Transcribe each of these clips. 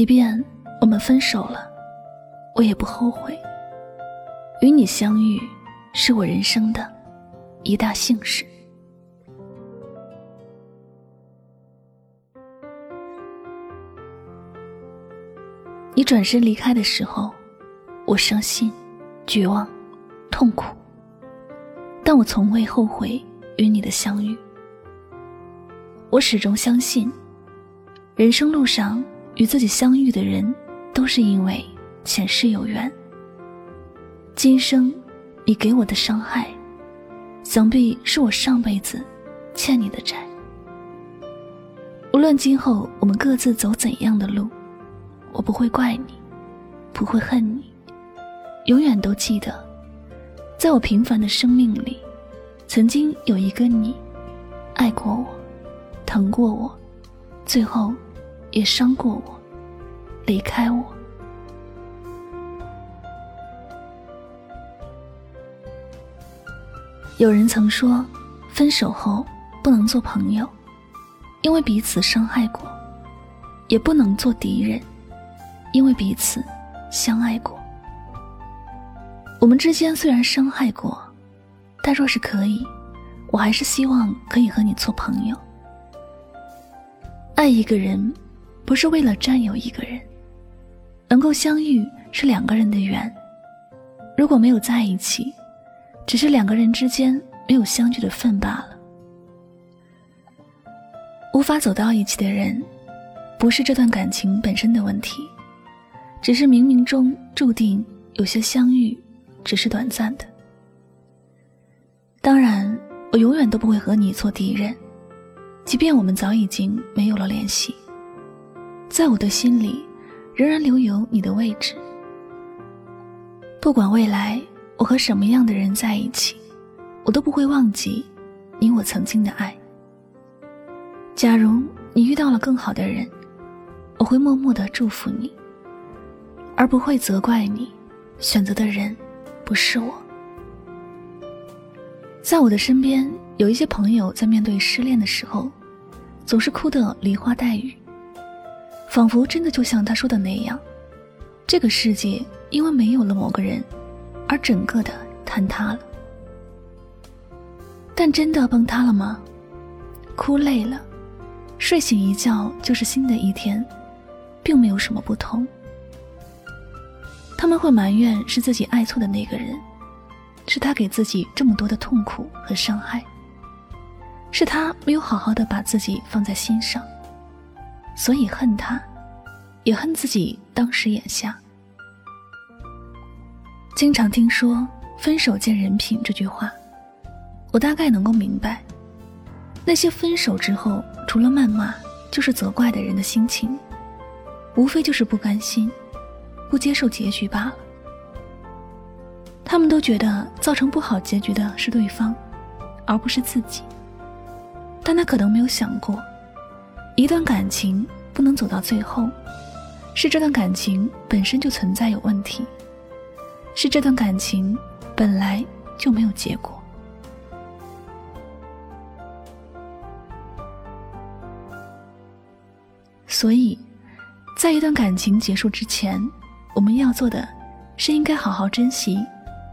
即便我们分手了，我也不后悔。与你相遇，是我人生的一大幸事。你转身离开的时候，我伤心、绝望、痛苦，但我从未后悔与你的相遇。我始终相信，人生路上。与自己相遇的人，都是因为前世有缘。今生你给我的伤害，想必是我上辈子欠你的债。无论今后我们各自走怎样的路，我不会怪你，不会恨你，永远都记得，在我平凡的生命里，曾经有一个你，爱过我，疼过我，最后。也伤过我，离开我。有人曾说，分手后不能做朋友，因为彼此伤害过；也不能做敌人，因为彼此相爱过。我们之间虽然伤害过，但若是可以，我还是希望可以和你做朋友。爱一个人。不是为了占有一个人，能够相遇是两个人的缘。如果没有在一起，只是两个人之间没有相聚的份罢了。无法走到一起的人，不是这段感情本身的问题，只是冥冥中注定有些相遇只是短暂的。当然，我永远都不会和你做敌人，即便我们早已经没有了联系。在我的心里，仍然留有你的位置。不管未来我和什么样的人在一起，我都不会忘记你我曾经的爱。假如你遇到了更好的人，我会默默的祝福你，而不会责怪你选择的人不是我。在我的身边，有一些朋友在面对失恋的时候，总是哭得梨花带雨。仿佛真的就像他说的那样，这个世界因为没有了某个人，而整个的坍塌了。但真的崩塌了吗？哭累了，睡醒一觉就是新的一天，并没有什么不同。他们会埋怨是自己爱错的那个人，是他给自己这么多的痛苦和伤害，是他没有好好的把自己放在心上。所以恨他，也恨自己当时眼瞎。经常听说“分手见人品”这句话，我大概能够明白，那些分手之后除了谩骂就是责怪的人的心情，无非就是不甘心，不接受结局罢了。他们都觉得造成不好结局的是对方，而不是自己，但他可能没有想过。一段感情不能走到最后，是这段感情本身就存在有问题，是这段感情本来就没有结果。所以，在一段感情结束之前，我们要做的是应该好好珍惜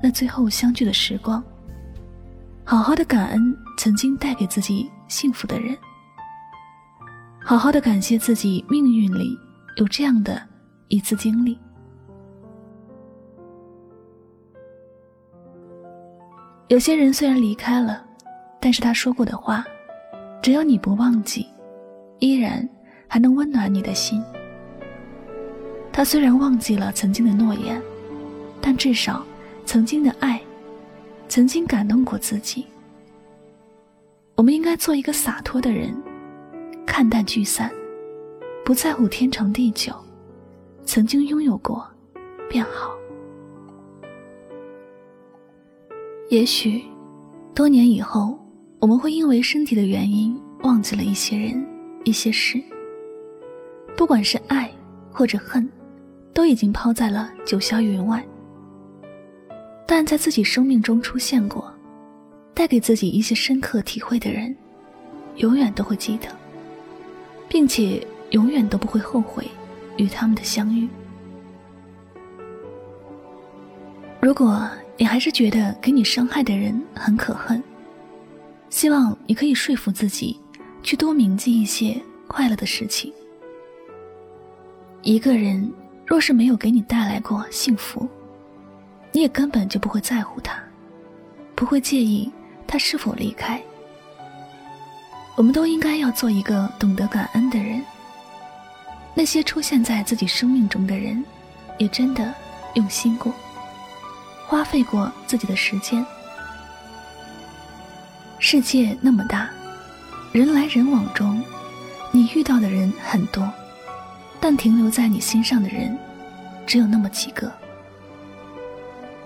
那最后相聚的时光，好好的感恩曾经带给自己幸福的人。好好的感谢自己命运里有这样的一次经历。有些人虽然离开了，但是他说过的话，只要你不忘记，依然还能温暖你的心。他虽然忘记了曾经的诺言，但至少曾经的爱，曾经感动过自己。我们应该做一个洒脱的人，看淡聚散，不在乎天长地久，曾经拥有过，便好。也许，多年以后，我们会因为身体的原因忘记了一些人、一些事。不管是爱或者恨，都已经抛在了九霄云外。但在自己生命中出现过。带给自己一些深刻体会的人，永远都会记得，并且永远都不会后悔与他们的相遇。如果你还是觉得给你伤害的人很可恨，希望你可以说服自己，去多铭记一些快乐的事情。一个人若是没有给你带来过幸福，你也根本就不会在乎他，不会介意。他是否离开？我们都应该要做一个懂得感恩的人。那些出现在自己生命中的人，也真的用心过，花费过自己的时间。世界那么大，人来人往中，你遇到的人很多，但停留在你心上的人，只有那么几个。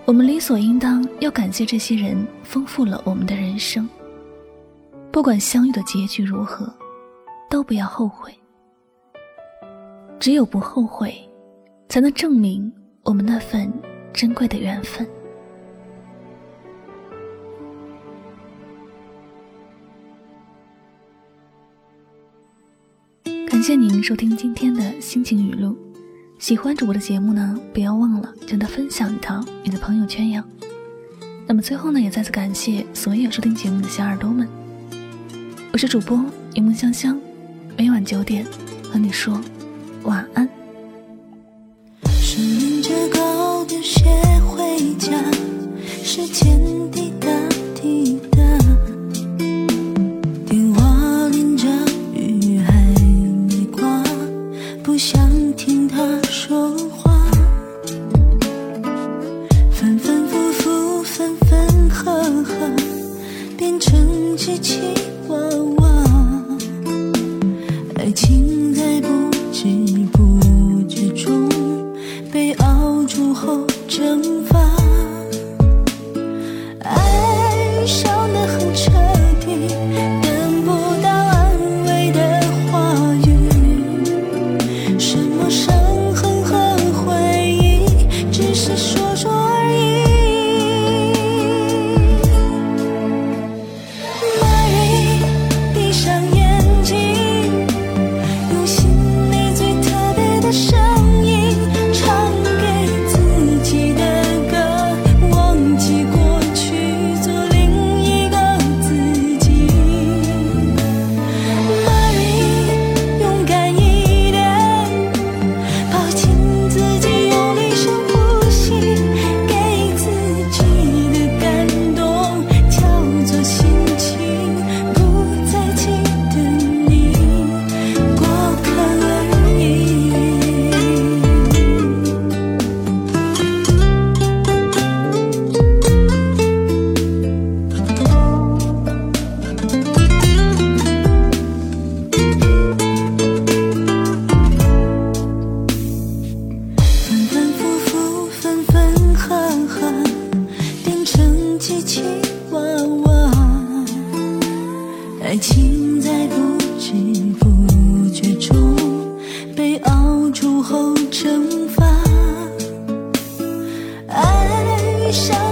我们理所应当要感谢这些人，丰富了我们的人生。不管相遇的结局如何，都不要后悔。只有不后悔，才能证明我们那份珍贵的缘分。感谢您收听今天的心情语录。喜欢主播的节目呢，不要忘了将它分享到你的朋友圈呀。那么最后呢，也再次感谢所有收听节目的小耳朵们。我是主播柠檬香香，每晚九点和你说晚安。顺着高跟鞋回家，时间滴答爱情在不知不觉中被熬煮后蒸发，爱情在不知不觉中被熬煮后蒸发。爱上。